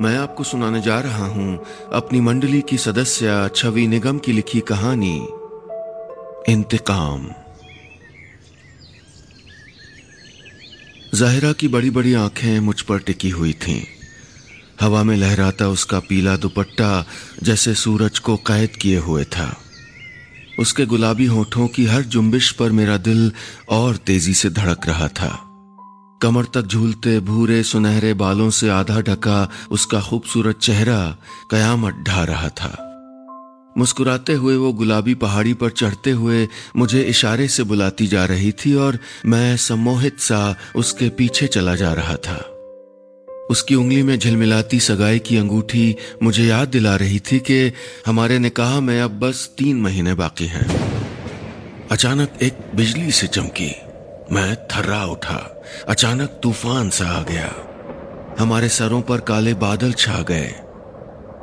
मैं आपको सुनाने जा रहा हूँ अपनी मंडली की सदस्य छवि निगम की लिखी कहानी, इंतकाम। जाहिरा की बड़ी बड़ी आँखें मुझ पर टिकी हुई थीं। हवा में लहराता उसका पीला दुपट्टा जैसे सूरज को कैद किए हुए था। उसके गुलाबी होठों की हर जुम्बिश पर मेरा दिल और तेज़ी से धड़क रहा था। कमर तक झूलते भूरे सुनहरे बालों से आधा ढका उसका खूबसूरत चेहरा कयामत ढा रहा था। मुस्कुराते हुए वो गुलाबी पहाड़ी पर चढ़ते हुए मुझे इशारे से बुलाती जा रही थी और मैं सम्मोहित सा उसके पीछे चला जा रहा था। उसकी उंगली में झिलमिलाती सगाई की अंगूठी मुझे याद दिला रही थी कि हमारे निकाह में अब बस तीन महीने बाकी हैं। अचानक एक बिजली से चमकी। मैं थर्रा उठा। अचानक तूफ़ान सा आ गया। हमारे सरों पर काले बादल छा गए।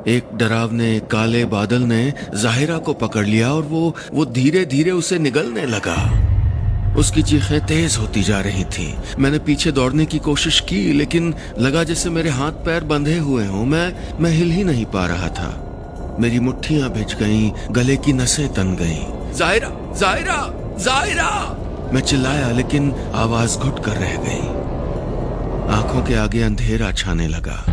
एक डरावने काले बादल ने जाहिरा को पकड़ लिया और वो वो धीरे धीरे उसे निगलने लगा। उसकी चीखें तेज होती जा रही थी। मैंने पीछे दौड़ने की कोशिश की लेकिन लगा जैसे मेरे हाथ पैर बंधे हुए हों। मैं मैं हिल ही नहीं पा रहा था। मेरी मुट्ठियाँ भिज गईं, गले की नसें तन गईं। जायरा जायरा जायरा मैं चिल्लाया, लेकिन आवाज़ घुट कर रह गई। आँखों के आगे अंधेरा छाने लगा।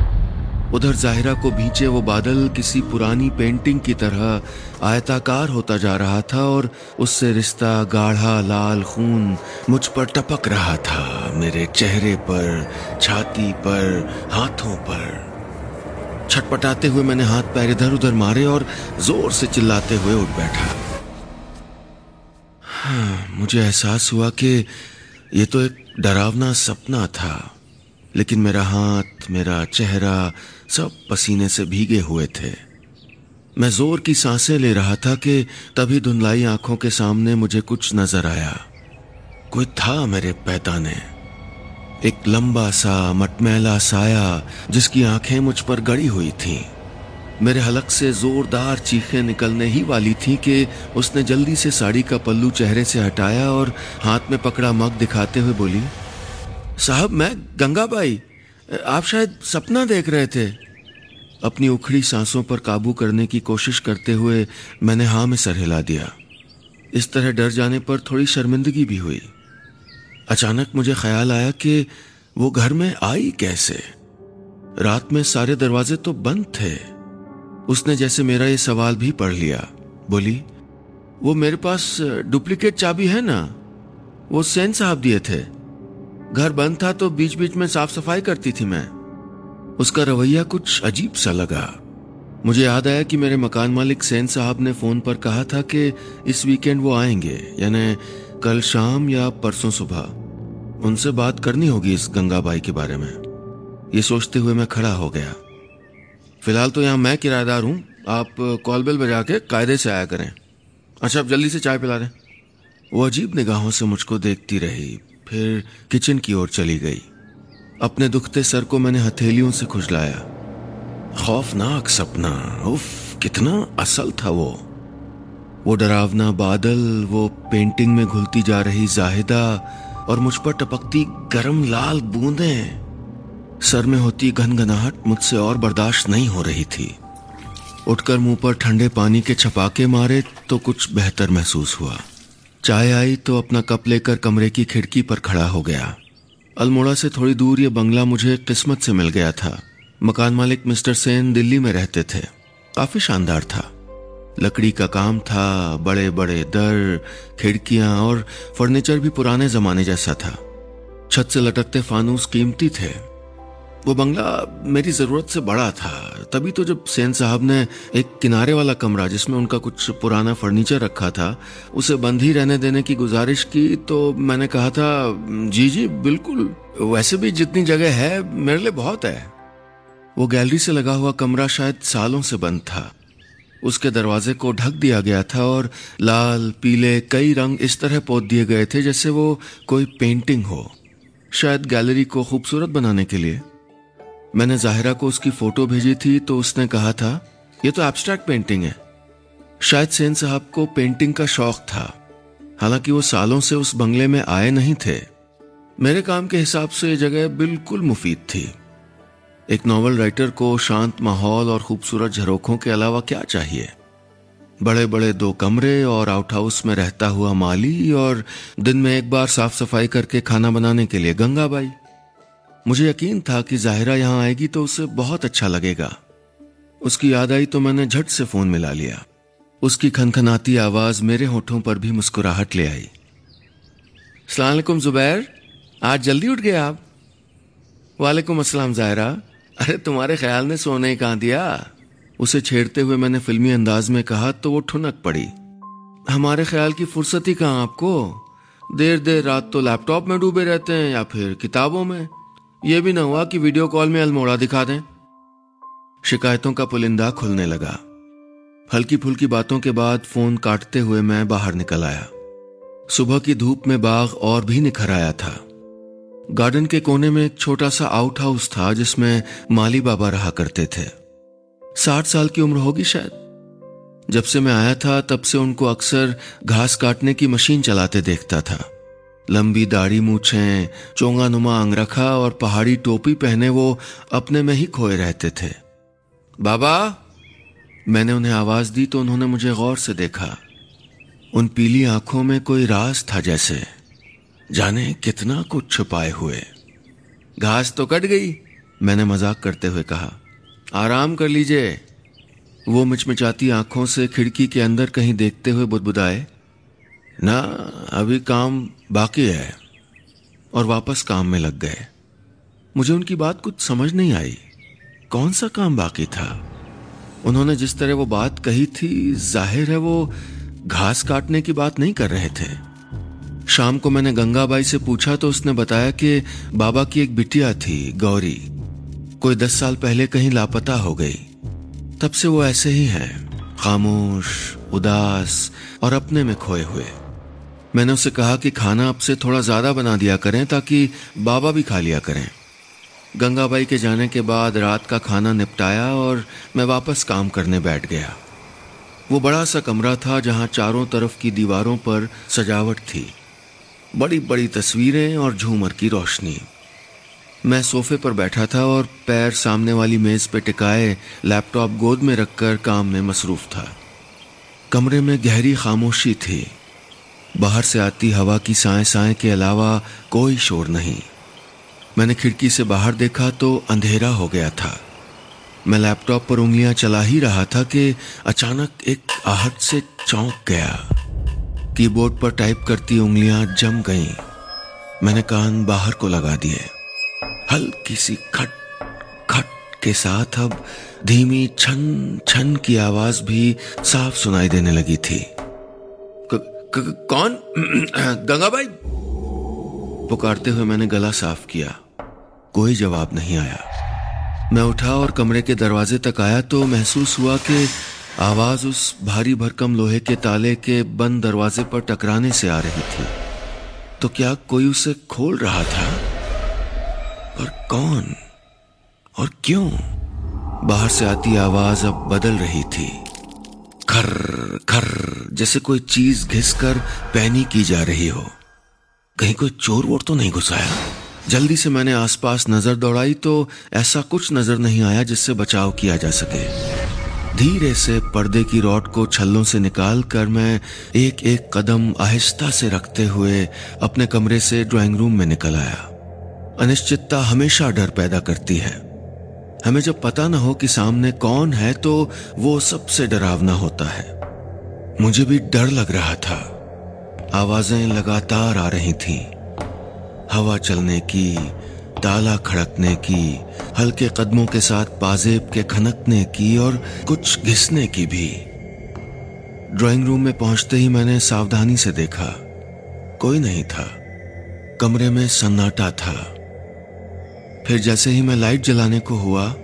उधर जाहिरा को भींचे वो बादल किसी पुरानी पेंटिंग की तरह आयताकार होता जा रहा था और उससे रिश्ता गाढ़ा, लाल खून मुझ पर टपक रहा था, मेरे चेहरे पर, छाती पर, हाथों पर। छटपटाते हुए मैंने हाथ पैर इधर उधर मारे और ज़ोर से चिल्लाते हुए उठ बैठा। मुझे एहसास हुआ कि ये तो एक डरावना सपना था, लेकिन मेरा हाथ, मेरा चेहरा सब पसीने से भीगे हुए थे। मैं ज़ोर की साँसें ले रहा था कि तभी धुंधलाई आँखों के सामने मुझे कुछ नज़र आया। कोई था मेरे पैताने? एक लंबा सा, मटमैला साया, जिसकी आँखें मुझ पर गड़ी हुई थीं। मेरे हलक से जोरदार चीखें निकलने ही वाली थीं कि उसने जल्दी से साड़ी का पल्लू चेहरे से हटाया और हाथ में पकड़ा मग दिखाते हुए बोली, साहब, मैं गंगाबाई आप शायद सपना देख रहे थे। अपनी उखड़ी सांसों पर काबू करने की कोशिश करते हुए मैंने हाँ में सर हिला दिया। इस तरह डर जाने पर थोड़ी शर्मिंदगी भी हुई। अचानक मुझे ख्याल आया कि वो घर में आई कैसे। रात में सारे दरवाजे तो बंद थे। उसने जैसे मेरा ये सवाल भी पढ़ लिया। बोली, वो मेरे पास डुप्लीकेट चाबी है ना? वो सेन साहब दिए थे। घर बंद था तो बीच बीच में साफ़ सफ़ाई करती थी मैं। उसका रवैया कुछ अजीब सा लगा। मुझे याद आया कि मेरे मकान मालिक सेन साहब ने फ़ोन पर कहा था कि इस वीकेंड वो आएँगे, यानी कल शाम या परसों सुबह। उनसे बात करनी होगी इस गंगाबाई के बारे में। ये सोचते हुए मैं खड़ा हो गया। फ़िलहाल तो यहाँ मैं किराएदार हूँ। आप कॉल बेल बजा के कायदे से आया करें। अच्छा आप जल्दी से चाय पिला दें। वो अजीब निगाहों से मुझको देखती रही, फिर किचन की ओर चली गई। अपने दुखते सर को मैंने हथेलियों से खुजलाया। खौफनाक सपना, उफ, कितना असल था वो। वो डरावना बादल, वो पेंटिंग में घुलती जा रही जाहिदा, और मुझ पर टपकती गरम लाल बूंदें। सर में होती घनघनाहट मुझसे और बर्दाश्त नहीं हो रही थी। उठकर मुँह पर ठंडे पानी के छपाके मारे तो कुछ बेहतर महसूस हुआ। चाय आई तो अपना कप लेकर कमरे की खिड़की पर खड़ा हो गया। अल्मोड़ा से थोड़ी दूर ये बंगला मुझे किस्मत से मिल गया था। मकान मालिक मिस्टर सेन दिल्ली में रहते थे। काफ़ी शानदार था। लकड़ी का काम था बड़े बड़े दर, खिड़कियाँ और फर्नीचर भी पुराने जमाने जैसा था। छत से लटकते फानूस कीमती थे। वो बंगला मेरी ज़रूरत से बड़ा था। तभी तो जब सेन साहब ने एक किनारे वाला कमरा जिसमें उनका कुछ पुराना फर्नीचर रखा था, उसे बंद ही रहने देने की गुजारिश की तो मैंने कहा था, जी जी, बिल्कुल, वैसे भी जितनी जगह है, मेरे लिए बहुत है। वो गैलरी से लगा हुआ कमरा शायद सालों से बंद था। उसके दरवाजे को ढक दिया गया था और लाल, पीले, कई रंग इस तरह पोत दिए गए थे जैसे वो कोई पेंटिंग हो, शायद गैलरी को खूबसूरत बनाने के लिए। मैंने जाहिरा को उसकी फ़ोटो भेजी थी तो उसने कहा था, ये तो एब्स्ट्रैक्ट पेंटिंग है। शायद सेन साहब को पेंटिंग का शौक था। हालाँकि वो सालों से उस बंगले में आए नहीं थे। मेरे काम के हिसाब से ये जगह बिल्कुल मुफीद थी। एक नॉवल राइटर को शांत माहौल और खूबसूरत झरोखों के अलावा क्या चाहिए? बड़े बड़े दो कमरे और आउट हाउस में रहता हुआ माली और दिन में एक बार साफ़ सफ़ाई करके खाना बनाने के लिए गंगाबाई मुझे यकीन था कि जाहिरा यहाँ आएगी तो उसे बहुत अच्छा लगेगा। उसकी याद आई तो मैंने झट से फ़ोन मिला लिया। उसकी खनखनाती आवाज़ मेरे होठों पर भी मुस्कुराहट ले आई। सलामकुम जुबैर, आज जल्दी उठ गए आप? वालेकुम अस्सलाम जायरा अरे तुम्हारे ख्याल ने सोने कहा दिया? उसे छेड़ते हुए मैंने फिल्मी अंदाज में कहा तो वो ठुनक पड़ी। हमारे ख्याल की फुर्सत ही कहा आपको? देर देर रात तो लैपटॉप में डूबे रहते हैं या फिर किताबों में? यह भी ना हुआ कि वीडियो कॉल में अल्मोड़ा दिखा दें। शिकायतों का पुलिंदा खुलने लगा। हल्की फुल्की बातों के बाद फ़ोन काटते हुए मैं बाहर निकल आया। सुबह की धूप में बाग और भी निखर आया था। गार्डन के कोने में एक छोटा सा आउट हाउस था जिसमें माली बाबा रहा करते थे। साठ साल की उम्र होगी शायद। जब से मैं आया था, तब से उनको अक्सर घास काटने की मशीन चलाते देखता था। लंबी दाढ़ी मूछें चोंगा नुमा अंगरखा और पहाड़ी टोपी पहने वो अपने में ही खोए रहते थे। बाबा, मैंने उन्हें आवाज़ दी तो उन्होंने मुझे गौर से देखा। उन पीली आँखों में कोई राज था जैसे। जाने कितना कुछ छुपाए हुए। घास तो कट गई, मैंने मज़ाक करते हुए कहा। आराम कर लीजिए। वो मिचमिचाती आँखों से खिड़की के अंदर कहीं देखते हुए बुदबुदाए। ना, अभी काम बाकी है और वापस काम में लग गए। मुझे उनकी बात कुछ समझ नहीं आई। कौन सा काम बाकी था? उन्होंने जिस तरह वो बात कही थी, ज़ाहिर है वो घास काटने की बात नहीं कर रहे थे। शाम को मैंने गंगाबाई से पूछा तो उसने बताया कि बाबा की एक बिटिया थी, गौरी। कोई दस साल पहले कहीं लापता हो गई। तब से वो ऐसे ही है, खामोश, उदास और अपने में खोए हुए। मैंने उसे कहा कि खाना अब से थोड़ा ज़्यादा बना दिया करें ताकि बाबा भी खा लिया करें। गंगाबाई के जाने के बाद रात का खाना निपटाया और मैं वापस काम करने बैठ गया। वो बड़ा सा कमरा था जहाँ चारों तरफ़ की दीवारों पर सजावट थी। बड़ी बड़ी तस्वीरें और झूमर की रोशनी। मैं सोफे पर बैठा था और पैर सामने वाली मेज पर टिकाए लैपटॉप गोद में रखकर काम में मसरूफ था। कमरे में गहरी खामोशी थी। बाहर से आती हवा की साए साए के अलावा कोई शोर नहीं। मैंने खिड़की से बाहर देखा तो अंधेरा हो गया था। मैं लैपटॉप पर उंगलियाँ चला ही रहा था कि अचानक एक आहट से चौंक गया। कीबोर्ड पर टाइप करती उंगलियाँ जम गईं। मैंने कान बाहर को लगा दिए। हल्की सी खट खट के साथ अब धीमी छन छन की आवाज़ भी साफ़ सुनाई देने लगी थी। कौन? गंगाबाई पुकारते हुए मैंने गला साफ़ किया। कोई जवाब नहीं आया। मैं उठा और कमरे के दरवाजे तक आया तो महसूस हुआ कि आवाज़ उस भारी भरकम लोहे के ताले के बंद दरवाजे पर टकराने से आ रही थी। तो क्या कोई उसे खोल रहा था? और कौन? और क्यों? बाहर से आती आवाज़ अब बदल रही थी। खर खर, जैसे कोई चीज़ घिसकर पैनी की जा रही हो। कहीं कोई चोर वोर तो नहीं घुसाया? जल्दी से मैंने आसपास नज़र दौड़ाई तो ऐसा कुछ नज़र नहीं आया जिससे बचाव किया जा सके। धीरे से पर्दे की रॉड को छल्लों से निकाल कर मैं एक एक कदम आहिस्ता से रखते हुए अपने कमरे से ड्राइंग रूम में निकल आया। अनिश्चितता हमेशा डर पैदा करती है। हमें जब पता ना हो कि सामने कौन है तो वो सबसे डरावना होता है। मुझे भी डर लग रहा था। आवाज़ें लगातार आ रही थीं। हवा चलने की, ताला खड़कने की, हल्के कदमों के साथ पाजेब के खनकने की और कुछ घिसने की भी। ड्राइंग रूम में पहुँचते ही मैंने सावधानी से देखा। कोई नहीं था। कमरे में सन्नाटा था। फिर जैसे ही मैं लाइट जलाने को हुआ,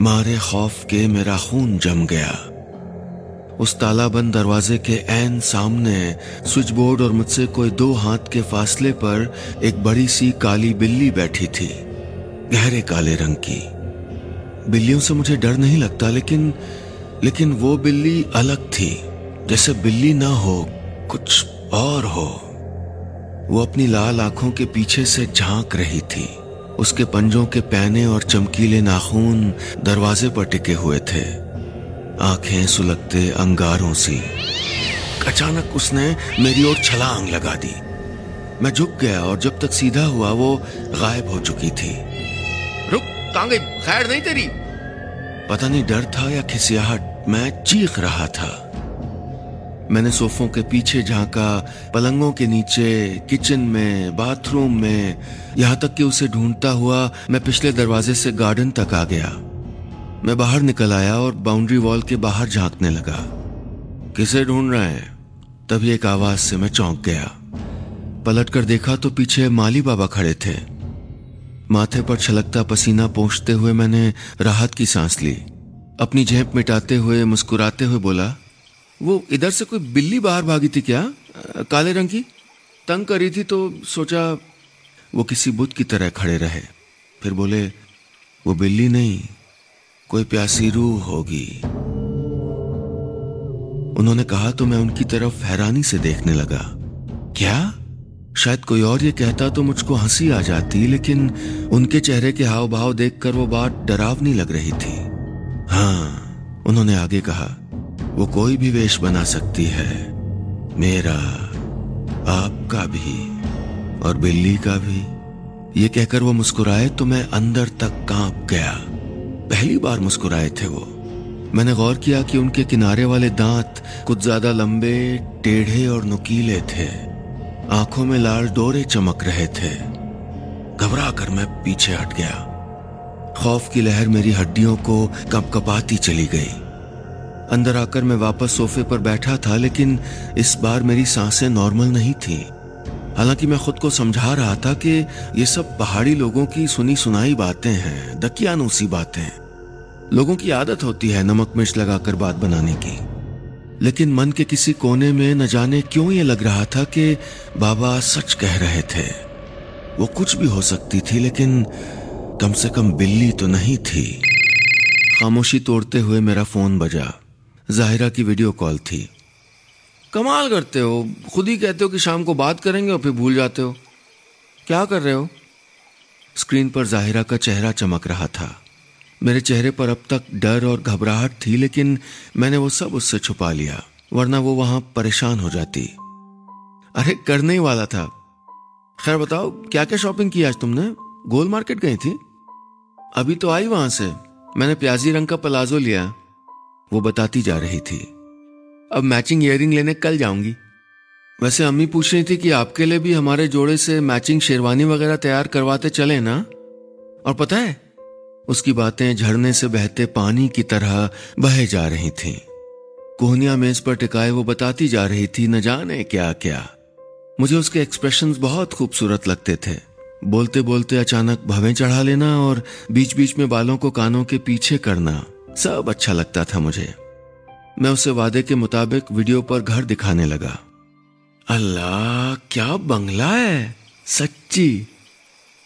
मारे खौफ के मेरा खून जम गया। उस तालाबंद दरवाजे के एन सामने स्विच बोर्ड और मुझसे कोई दो हाथ के फासले पर एक बड़ी सी काली बिल्ली बैठी थी, गहरे काले रंग की। बिल्लियों से मुझे डर नहीं लगता, लेकिन लेकिन वो बिल्ली अलग थी। जैसे बिल्ली ना हो, कुछ और हो। वो अपनी लाल आँखों के पीछे से झाँक रही थी। उसके पंजों के पैने और चमकीले नाखून दरवाजे पर टिके हुए थे। आँखें सुलगते अंगारों सी। अचानक उसने मेरी ओर छलांग लगा दी। मैं झुक गया और जब तक सीधा हुआ वो गायब हो चुकी थी। रुक कहाँ गई? खैर नहीं तेरी। पता नहीं डर था या खिसियाहट मैं चीख रहा था। मैंने सोफों के पीछे झांका, पलंगों के नीचे, किचन में, बाथरूम में। यहाँ तक कि उसे ढूंढता हुआ मैं पिछले दरवाजे से गार्डन तक आ गया। मैं बाहर निकल आया और बाउंड्री वॉल के बाहर झांकने लगा। किसे ढूंढ रहे हैं? तभी एक आवाज़ से मैं चौंक गया। पलट कर देखा तो पीछे माली बाबा खड़े थे। माथे पर छलकता पसीना पहुँचते हुए मैंने राहत की सांस ली। अपनी झेप मिटाते हुए मुस्कुराते हुए बोला वो इधर से कोई बिल्ली बाहर भागी थी क्या? काले रंग की? तंग करी थी तो सोचा वो किसी बुद्ध की तरह खड़े रहे। फिर बोले, वो बिल्ली नहीं, कोई प्यासी रूह होगी। उन्होंने कहा तो मैं उनकी तरफ़ हैरानी से देखने लगा। क्या? शायद कोई और ये कहता तो मुझको हँसी आ जाती, लेकिन उनके चेहरे के हाव भाव देखकर वो बात डरावनी लग रही थी। हाँ उन्होंने आगे कहा वो कोई भी वेश बना सकती है। मेरा, आपका भी और बिल्ली का भी। ये कहकर वो मुस्कुराए तो मैं अंदर तक काँप गया। पहली बार मुस्कुराए थे वो। मैंने गौर किया कि उनके किनारे वाले दांत कुछ ज़्यादा लंबे, टेढ़े और नुकीले थे। आँखों में लाल डोरे चमक रहे थे। घबरा कर मैं पीछे हट गया। खौफ की लहर मेरी हड्डियों को कपकपाती चली गई। अंदर आकर मैं वापस सोफे पर बैठा था, लेकिन इस बार मेरी साँसें नॉर्मल नहीं थी। हालाँकि मैं खुद को समझा रहा था कि ये सब पहाड़ी लोगों की सुनी सुनाई बातें हैं, दकियानूसी बातें। लोगों की आदत होती है नमक मिर्च लगाकर बात बनाने की। लेकिन मन के किसी कोने में न जाने क्यों ये लग रहा था कि बाबा सच कह रहे थे। वो कुछ भी हो सकती थी, लेकिन कम से कम बिल्ली तो नहीं थी। खामोशी तोड़ते हुए मेरा फ़ोन बजा। जाहिरा की वीडियो कॉल थी। कमाल करते हो। खुद ही कहते हो कि शाम को बात करेंगे और फिर भूल जाते हो। क्या कर रहे हो? स्क्रीन पर जाहिरा का चेहरा चमक रहा था। मेरे चेहरे पर अब तक डर और घबराहट थी, लेकिन मैंने वो सब उससे छुपा लिया, वरना वो वहाँ परेशान हो जाती। अरे, करने ही वाला था। खैर बताओ क्या क्या शॉपिंग की आज तुमने? गोल मार्केट गई थी? अभी तो आई वहाँ से। मैंने प्याजी रंग का प्लाजो लिया। वो बताती जा रही थी। अब मैचिंग इयरिंग लेने कल जाऊँगी। वैसे अम्मी पूछ रही थी कि आपके लिए भी हमारे जोड़े से मैचिंग शेरवानी वगैरह तैयार करवाते चले ना? और पता है, उसकी बातें झरने से बहते पानी की तरह बहे जा रही थीं। कोहनिया मेज पर टिकाए वो बताती जा रही थी, न जाने क्या क्या। मुझे उसके एक्सप्रेशन बहुत खूबसूरत लगते थे। बोलते बोलते अचानक भवें चढ़ा लेना और बीच बीच में बालों को कानों के पीछे करना। सब अच्छा लगता था मुझे। मैं उसे वादे के मुताबिक वीडियो पर घर दिखाने लगा। अल्लाह, क्या बंगला है? सच्ची।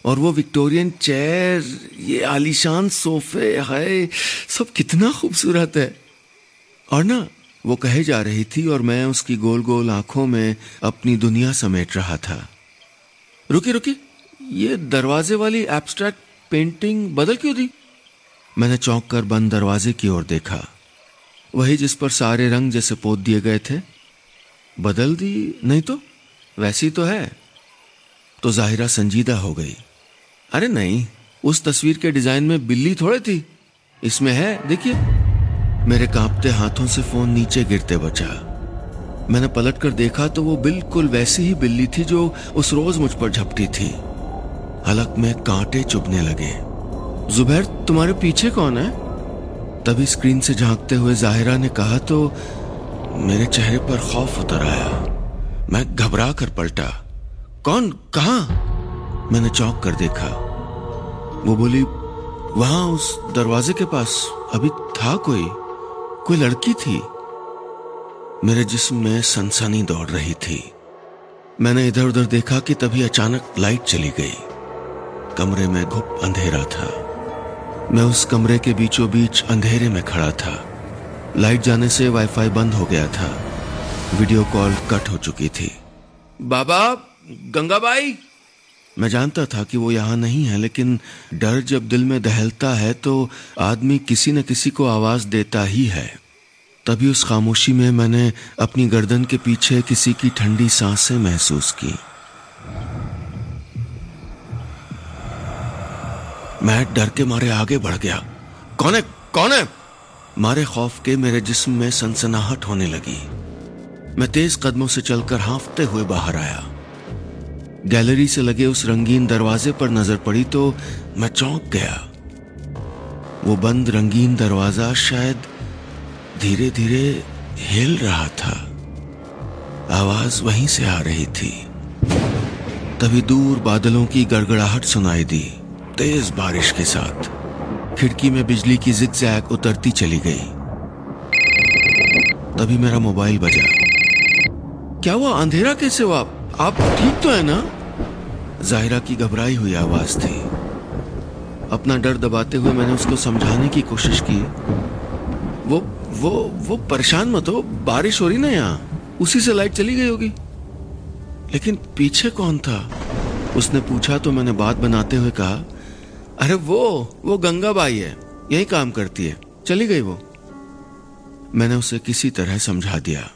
और वो विक्टोरियन चेयर, ये आलीशान सोफे है सब कितना खूबसूरत है। और ना, वो कहे जा रही थी और मैं उसकी गोल गोल आँखों में अपनी दुनिया समेट रहा था। रुकी रुकी, ये दरवाजे वाली एब्स्ट्रैक्ट पेंटिंग बदल क्यों दी? मैंने चौंक कर बंद दरवाजे की ओर देखा। वही जिस पर सारे रंग जैसे पोत दिए गए थे। बदल दी, नहीं तो? वैसी तो है। तो जाहिरा संजीदा हो गई। अरे नहीं, उस तस्वीर के डिज़ाइन में बिल्ली थोड़े थी। इसमें है, देखिए। मेरे कांपते हाथों से फ़ोन नीचे गिरते बचा। मैंने पलट कर देखा तो वो बिल्कुल वैसी ही बिल्ली थी जो उस रोज मुझ पर झपटी थी। हलक में कांटे चुभने लगे। जुबैर, तुम्हारे पीछे कौन है? तभी स्क्रीन से झांकते हुए जाहिरा ने कहा तो मेरे चेहरे पर खौफ उतर आया। मैं घबरा कर पलटा। कौन? कहा? मैंने चौंक कर देखा। वो बोली, वहाँ उस दरवाजे के पास अभी था कोई? कोई लड़की थी? मेरे जिस्म में सनसनी दौड़ रही थी। मैंने इधर उधर देखा कि तभी अचानक लाइट चली गई। कमरे में घुप अंधेरा था। मैं उस कमरे के बीचों बीच अंधेरे में खड़ा था। लाइट जाने से वाईफाई बंद हो गया था। वीडियो कॉल कट हो चुकी थी। बाबा गंगाबाई मैं जानता था कि वो यहाँ नहीं है लेकिन डर जब दिल में दहलता है तो आदमी किसी न किसी को आवाज़ देता ही है। तभी उस खामोशी में मैंने अपनी गर्दन के पीछे किसी की ठंडी साँसें महसूस की। मैं डर के मारे आगे बढ़ गया। कौन है? कौन है? मारे खौफ के मेरे जिस्म में सनसनाहट होने लगी। मैं तेज कदमों से चलकर हाफते हुए बाहर आया। गैलरी से लगे उस रंगीन दरवाजे पर नज़र पड़ी तो मैं चौंक गया। वो बंद रंगीन दरवाज़ा शायद धीरे धीरे हिल रहा था। आवाज़ वहीं से आ रही थी। तभी दूर बादलों की गड़गड़ाहट सुनाई दी। तेज बारिश के साथ खिड़की में बिजली की जिग उतरती चली गई। तभी मेरा मोबाइल बजा। क्या हुआ? अंधेरा कैसे हुआ? आप ठीक तो है ना? जाहिरा की घबराई हुई आवाज़ थी। अपना डर दबाते हुए मैंने उसको समझाने की कोशिश की। वो वो वो परेशान मत हो, बारिश हो रही ना यहाँ। उसी से लाइट चली गई होगी। लेकिन पीछे कौन था? उसने पूछा तो मैंने बात बनाते हुए कहा अरे वो वो गंगाबाई है, यही काम करती है। चली गई वो। मैंने उसे किसी तरह समझा दिया।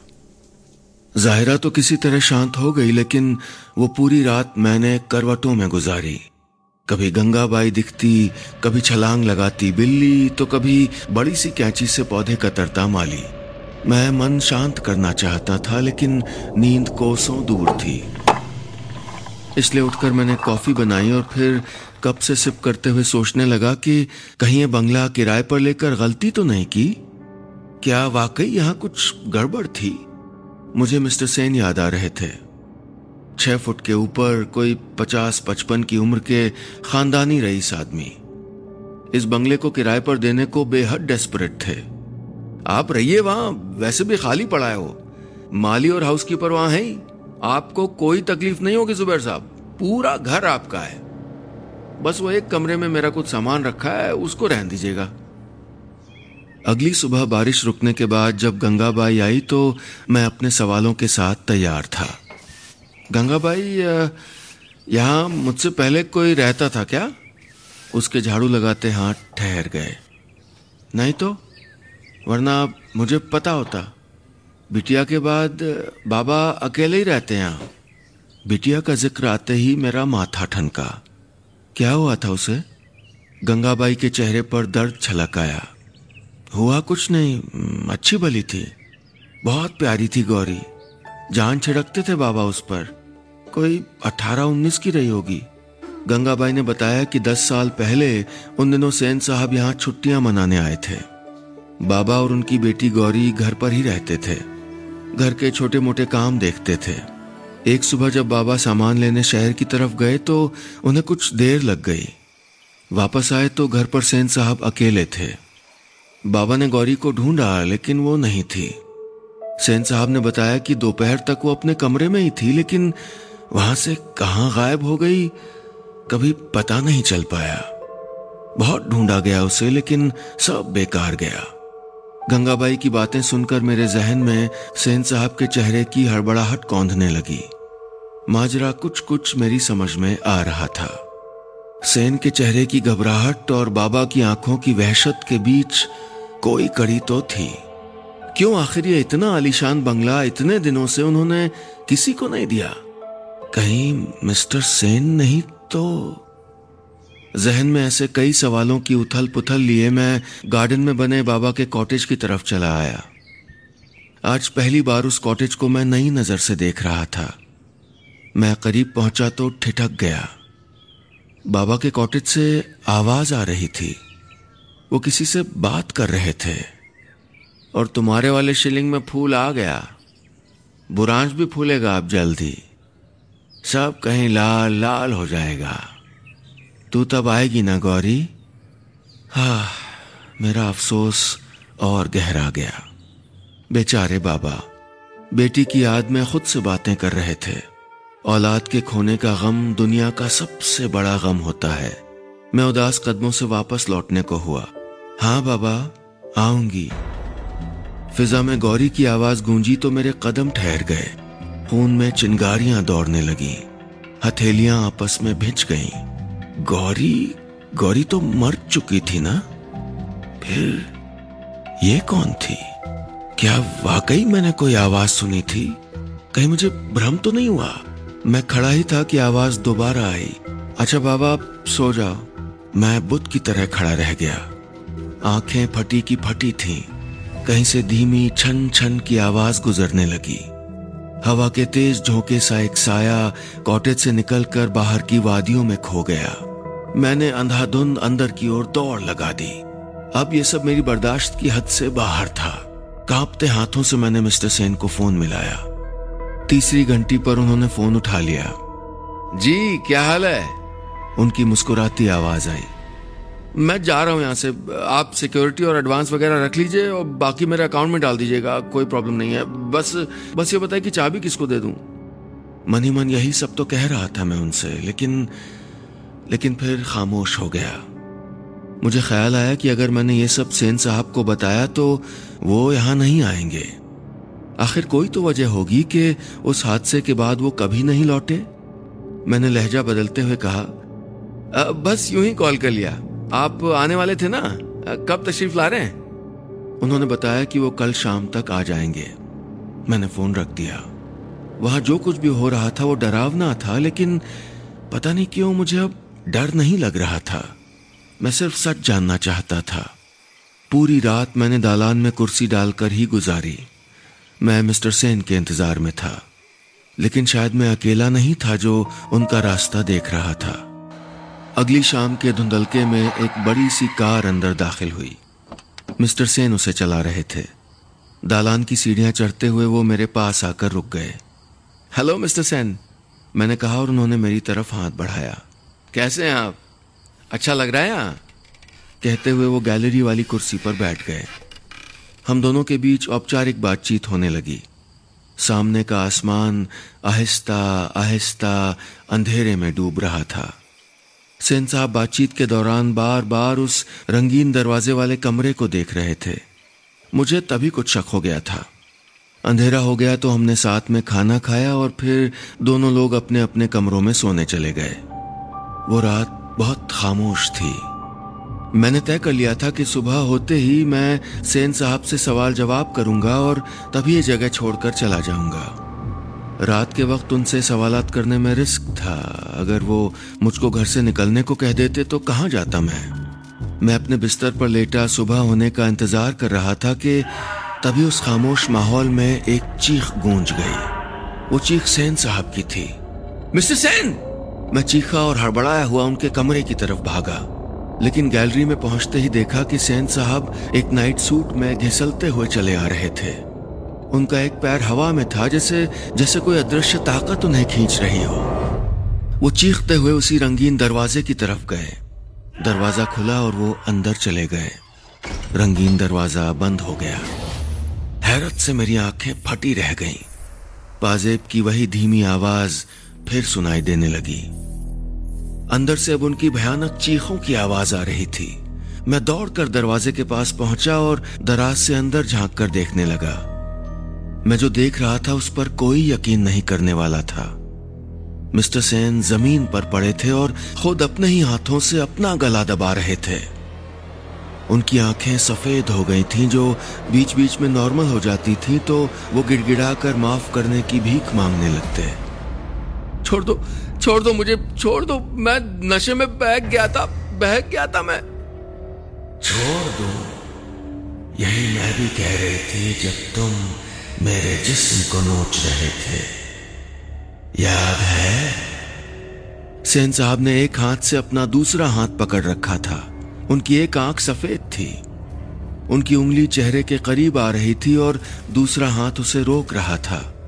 जाहिरा तो किसी तरह शांत हो गई, लेकिन वो पूरी रात मैंने करवटों में गुजारी। कभी गंगाबाई दिखती, कभी छलांग लगाती, बिल्ली तो कभी बड़ी सी कैंची से पौधे कतरता माली। मैं मन शांत करना चाहता था, लेकिन नींद कोसों दूर थी। इसलिए उठकर मैंने कॉफ़ी बनाई और फिर कप से सिप करते हुए सोचने लगा कि कहीं ये बंगला किराए पर लेकर गलती तो नहीं की? क्या वाकई यहाँ कुछ गड़बड़ थी? मुझे मिस्टर सेन याद आ रहे थे। छह फुट के ऊपर कोई पचास पचपन की उम्र के खानदानी रईस आदमी। इस बंगले को किराए पर देने को बेहद डेस्परेट थे। आप रहिए वहाँ, वैसे भी खाली पड़ा है वो। माली और हाउसकीपर वहाँ है ही। आपको कोई तकलीफ़ नहीं होगी, जुबैर साहब। पूरा घर आपका है। बस वो एक कमरे में मेरा कुछ सामान रखा है, उसको रहन दीजिएगा। अगली सुबह बारिश रुकने के बाद जब गंगाबाई आई तो मैं अपने सवालों के साथ तैयार था। गंगाबाई यहाँ मुझसे पहले कोई रहता था क्या? उसके झाड़ू लगाते हाथ ठहर गए। नहीं तो? वरना मुझे पता होता। बिटिया के बाद बाबा अकेले ही रहते हैं। बिटिया का ज़िक्र आते ही मेरा माथा ठनका। क्या हुआ था उसे? गंगाबाई के चेहरे पर दर्द छलक आया। हुआ कुछ नहीं अच्छी भली थी। बहुत प्यारी थी गौरी। जान छिड़कते थे बाबा उस पर। कोई अठारह उन्नीस की रही होगी। गंगाबाई ने बताया कि दस साल पहले उन दिनों सेन साहब यहाँ छुट्टियाँ मनाने आए थे। बाबा और उनकी बेटी गौरी घर पर ही रहते थे। घर के छोटे मोटे काम देखते थे। एक सुबह जब बाबा सामान लेने शहर की तरफ़ गए तो उन्हें कुछ देर लग गई। वापस आए तो घर पर सेन साहब अकेले थे। बाबा ने गौरी को ढूंढा, लेकिन वो नहीं थी। सेन साहब ने बताया कि दोपहर तक वो अपने कमरे में ही थी, लेकिन वहाँ से कहा गायब हो गई, कभी पता नहीं चल पाया। बहुत ढूंढा गया उसे, लेकिन सब बेकार गया। गंगाबाई की बातें सुनकर मेरे जहन में सेन साहब के चेहरे की हड़बड़ाहट कौंधने लगी। माजरा कुछ कुछ मेरी समझ में आ रहा था। सेन के चेहरे की घबराहट और बाबा की आँखों की वहशत के बीच कोई कड़ी तो थी। क्यों आखिर ये इतना आलीशान बंगला इतने दिनों से उन्होंने किसी को नहीं दिया? कहीं मिस्टर सेन नहीं तो जहन में ऐसे कई सवालों की उथल पुथल लिए मैं गार्डन में बने बाबा के कॉटेज की तरफ़ चला आया। आज पहली बार उस कॉटेज को मैं नई नज़र से देख रहा था। मैं करीब पहुँचा तो ठिठक गया। बाबा के कॉटेज से आवाज़ आ रही थी। वो किसी से बात कर रहे थे। और तुम्हारे वाले शिलिंग में फूल आ गया। बुरांश भी फूलेगा अब जल्दी। सब कहीं लाल लाल हो जाएगा। तू तब आएगी ना, गौरी? हा, मेरा अफसोस और गहरा गया। बेचारे बाबा, बेटी की याद में खुद से बातें कर रहे थे। औलाद के खोने का गम दुनिया का सबसे बड़ा गम होता है। मैं उदास कदमों से वापस लौटने को हुआ। हाँ बाबा, आऊँगी। फिजा में गौरी की आवाज़ गूंजी तो मेरे कदम ठहर गए। खून में चिंगारियाँ दौड़ने लगी। हथेलियाँ आपस में भिज गईं। गौरी गौरी तो मर चुकी थी ना? फिर ये कौन थी? क्या वाकई मैंने कोई आवाज़ सुनी थी? कहीं मुझे भ्रम तो नहीं हुआ? मैं खड़ा ही था कि आवाज़ दोबारा आई। अच्छा बाबा, आप सो जाओ। मैं बुद्ध की तरह खड़ा रह गया। आँखें फटी की फटी थीं। कहीं से धीमी छन छन की आवाज़ गुजरने लगी। हवा के तेज झोंके सा एक साया कॉटेज से निकलकर बाहर की वादियों में खो गया। मैंने अंधाधुंध अंदर की ओर दौड़ लगा दी। अब यह सब मेरी बर्दाश्त की हद से बाहर था। कांपते हाथों से मैंने मिस्टर सेन को फ़ोन मिलाया। तीसरी घंटी पर उन्होंने फ़ोन उठा लिया। जी, क्या हाल है? उनकी मुस्कुराती आवाज़ आई। मैं जा रहा हूँ यहाँ से। आप सिक्योरिटी और एडवांस वगैरह रख लीजिए और बाकी मेरे अकाउंट में डाल दीजिएगा। कोई प्रॉब्लम नहीं है। बस बस ये बताए कि चाबी किसको दे दूँ? मन मन यही सब तो कह रहा था मैं उनसे, लेकिन लेकिन फिर खामोश हो गया। मुझे ख्याल आया कि अगर मैंने ये सब सेन साहब को बताया तो वो यहाँ नहीं आएँगे। आखिर कोई तो वजह होगी कि उस हादसे के बाद वो कभी नहीं लौटे? मैंने लहजा बदलते हुए कहा अ, बस यूँ ही कॉल कर लिया। आप आने वाले थे ना? कब तशरीफ़ ला रहे हैं? उन्होंने बताया कि वो कल शाम तक आ जाएँगे। मैंने फ़ोन रख दिया। वहाँ जो कुछ भी हो रहा था वो डरावना था लेकिन पता नहीं क्यों मुझे अब डर नहीं लग रहा था। मैं सिर्फ़ सच जानना चाहता था। पूरी रात मैंने दालान में कुर्सी डालकर ही गुजारी। मैं मिस्टर सेन के इंतज़ार में था। लेकिन शायद मैं अकेला नहीं था जो उनका रास्ता देख रहा था। अगली शाम के धुंधलके में एक बड़ी सी कार अंदर दाखिल हुई। मिस्टर सेन उसे चला रहे थे। दालान की सीढ़ियाँ चढ़ते हुए वो मेरे पास आकर रुक गए। हेलो, मिस्टर सेन, मैंने कहा और उन्होंने मेरी तरफ़ हाथ बढ़ाया। कैसे हैं आप? अच्छा लग रहा है यहाँ? कहते हुए वो गैलरी वाली कुर्सी पर बैठ गए। हम दोनों के बीच औपचारिक बातचीत होने लगी। सामने का आसमान आहिस्ता आहिस्ता अंधेरे में डूब रहा था। सेन साहब बातचीत के दौरान बार बार उस रंगीन दरवाजे वाले कमरे को देख रहे थे। मुझे तभी कुछ शक हो गया था। अंधेरा हो गया तो हमने साथ में खाना खाया और फिर दोनों लोग अपने अपने कमरों में सोने चले गए। वो रात बहुत खामोश थी। मैंने तय कर लिया था कि सुबह होते ही मैं सेन साहब से सवाल जवाब करूँगा और तभी ये जगह छोड़कर चला जाऊँगा। रात के वक्त उनसे सवालात करने में रिस्क था। अगर वो मुझको घर से निकलने को कह देते तो कहाँ जाता मैं? मैं अपने बिस्तर पर लेटा सुबह होने का इंतज़ार कर रहा था कि तभी उस खामोश माहौल में एक चीख गूंज गई। वो चीख सेन साहब की थी। मिस्टर सेन! मैं चीखा और हड़बड़ाया हुआ उनके कमरे की तरफ़ भागा, लेकिन गैलरी में पहुँचते ही देखा कि सेन साहब एक नाइट सूट में घिसलते हुए चले आ रहे थे। उनका एक पैर हवा में था जैसे जैसे कोई अदृश्य ताकत उन्हें खींच रही हो। वो चीखते हुए उसी रंगीन दरवाजे की तरफ़ गए। दरवाज़ा खुला और वो अंदर चले गए। रंगीन दरवाज़ा बंद हो गया। हैरत से मेरी आँखें फटी रह गईं। पाजेब की वही धीमी आवाज़ फिर सुनाई देने लगी। अंदर से अब उनकी भयानक चीखों की आवाज़ आ रही थी। मैं दौड़कर दरवाजे के पास पहुँचा और दराज से अंदर झाँक कर देखने लगा। मैं जो देख रहा था उस पर कोई यकीन नहीं करने वाला था। मिस्टर सेन ज़मीन पर पड़े थे और खुद अपने ही हाथों से अपना गला दबा रहे थे। उनकी आँखें सफ़ेद हो गई थीं, जो बीच बीच में नॉर्मल हो जाती थीं तो वो गिड़गिड़ाकर माफ़ करने की भीख मांगने लगते। छोड़ दो छोड़ दो मुझे छोड़ दो। मैं नशे में बहक गया था बहक गया था मैं। छोड़ दो। यही मैं भी कह रही थी जब तुम मेरे जिस्म को नोच रहे थे। याद है? सेन साहब ने एक हाथ से अपना दूसरा हाथ पकड़ रखा था। उनकी एक आँख सफ़ेद थी। उनकी उंगली चेहरे के करीब आ रही थी और दूसरा हाथ उसे रोक रहा था।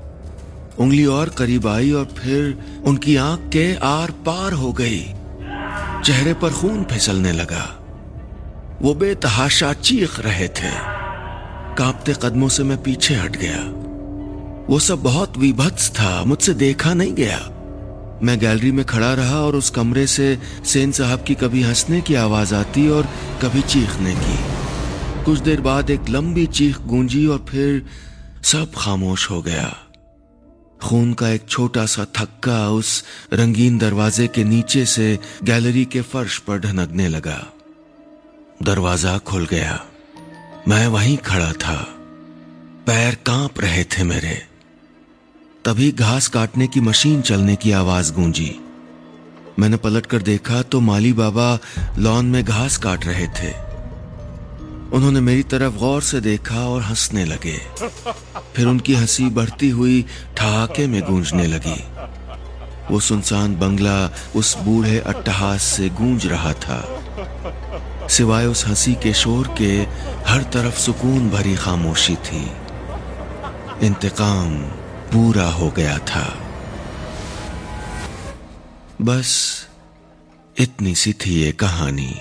उंगली और करीब आई और फिर उनकी आँख के आर पार हो गई। चेहरे पर खून फिसलने लगा। वो बेतहाशा चीख रहे थे। कांपते कदमों से मैं पीछे हट गया। वो सब बहुत विभत्स था, मुझसे देखा नहीं गया। मैं गैलरी में खड़ा रहा और उस कमरे से सेन साहब की कभी हंसने की आवाज़ आती और कभी चीखने की। कुछ देर बाद एक लंबी चीख गूंजी और फिर सब खामोश हो गया। खून का एक छोटा सा थक्का उस रंगीन दरवाजे के नीचे से गैलरी के फर्श पर ढनकने लगा। दरवाज़ा खुल गया। मैं वहीं खड़ा था। पैर काँप रहे थे मेरे। तभी घास काटने की मशीन चलने की आवाज़ गूंजी। मैंने पलटकर देखा तो माली बाबा लॉन में घास काट रहे थे। उन्होंने मेरी तरफ़ गौर से देखा और हंसने लगे। फिर उनकी हँसी बढ़ती हुई ठहाके में गूंजने लगी। वो सुनसान बंगला उस बूढ़े अट्टहास से गूंज रहा था। सिवाय उस हँसी के शोर के, हर तरफ़ सुकून भरी खामोशी थी। इंतकाम पूरा हो गया था। बस, इतनी सी थी ये कहानी।